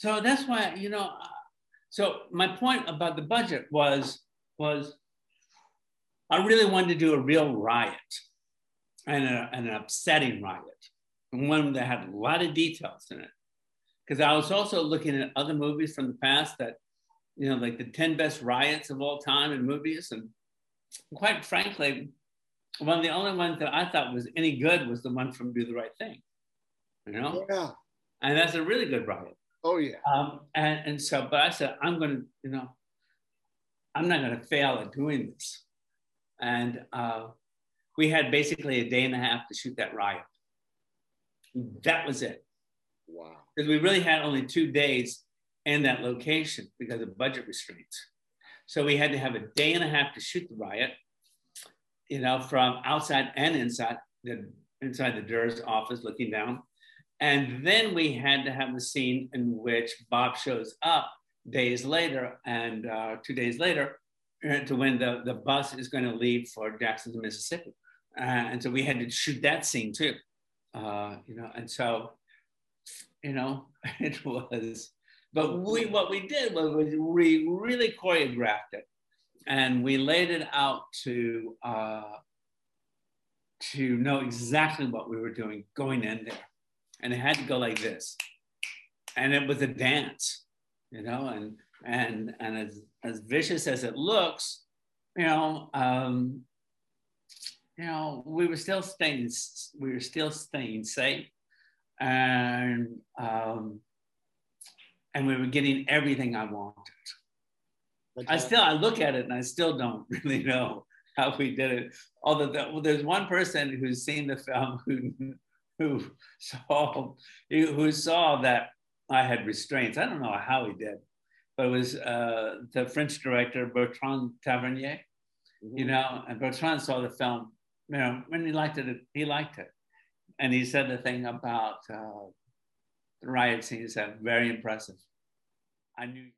so that's why you know. So my point about the budget was was I really wanted to do a real riot and, a, and an upsetting riot, and one that had a lot of details in it. Because I was also looking at other movies from the past that, you know, like the 10 best riots of all time in movies. And quite frankly, one of the only ones that I thought was any good was the one from Do the Right Thing. You know? Yeah. And that's a really good riot. Oh yeah. Um, and, and so, but I said, I'm going to, you know, I'm not going to fail at doing this. And uh, we had basically a day and a half to shoot that riot. That was it. Wow. Because we really had only two days in that location because of budget restraints. So we had to have a day and a half to shoot the riot, you know, from outside and inside the inside the DERS office looking down. And then we had to have the scene in which Bob shows up days later and uh, two days later uh, to when the, the bus is going to leave for Jackson, Mississippi. Uh, and so we had to shoot that scene too, uh, you know, and so, you know, it was, but we, what we did was we really choreographed it and we laid it out to, uh, to know exactly what we were doing going in there. And it had to go like this. And it was a dance, you know, and, and, and as, as vicious as it looks, you know, um, you know, we were still staying, we were still staying safe, and um, and we were getting everything I wanted. I still, I look at it and I still don't really know how we did it. Although the, well, there's one person who's seen the film who who saw who saw that I had restraints. I don't know how he did, but it was uh, the French director Bertrand Tavernier. Mm-hmm. You know, and Bertrand saw the film you know, when he liked it, he liked it. And he said the thing about uh, the riot scene. He said, very impressive. I knew.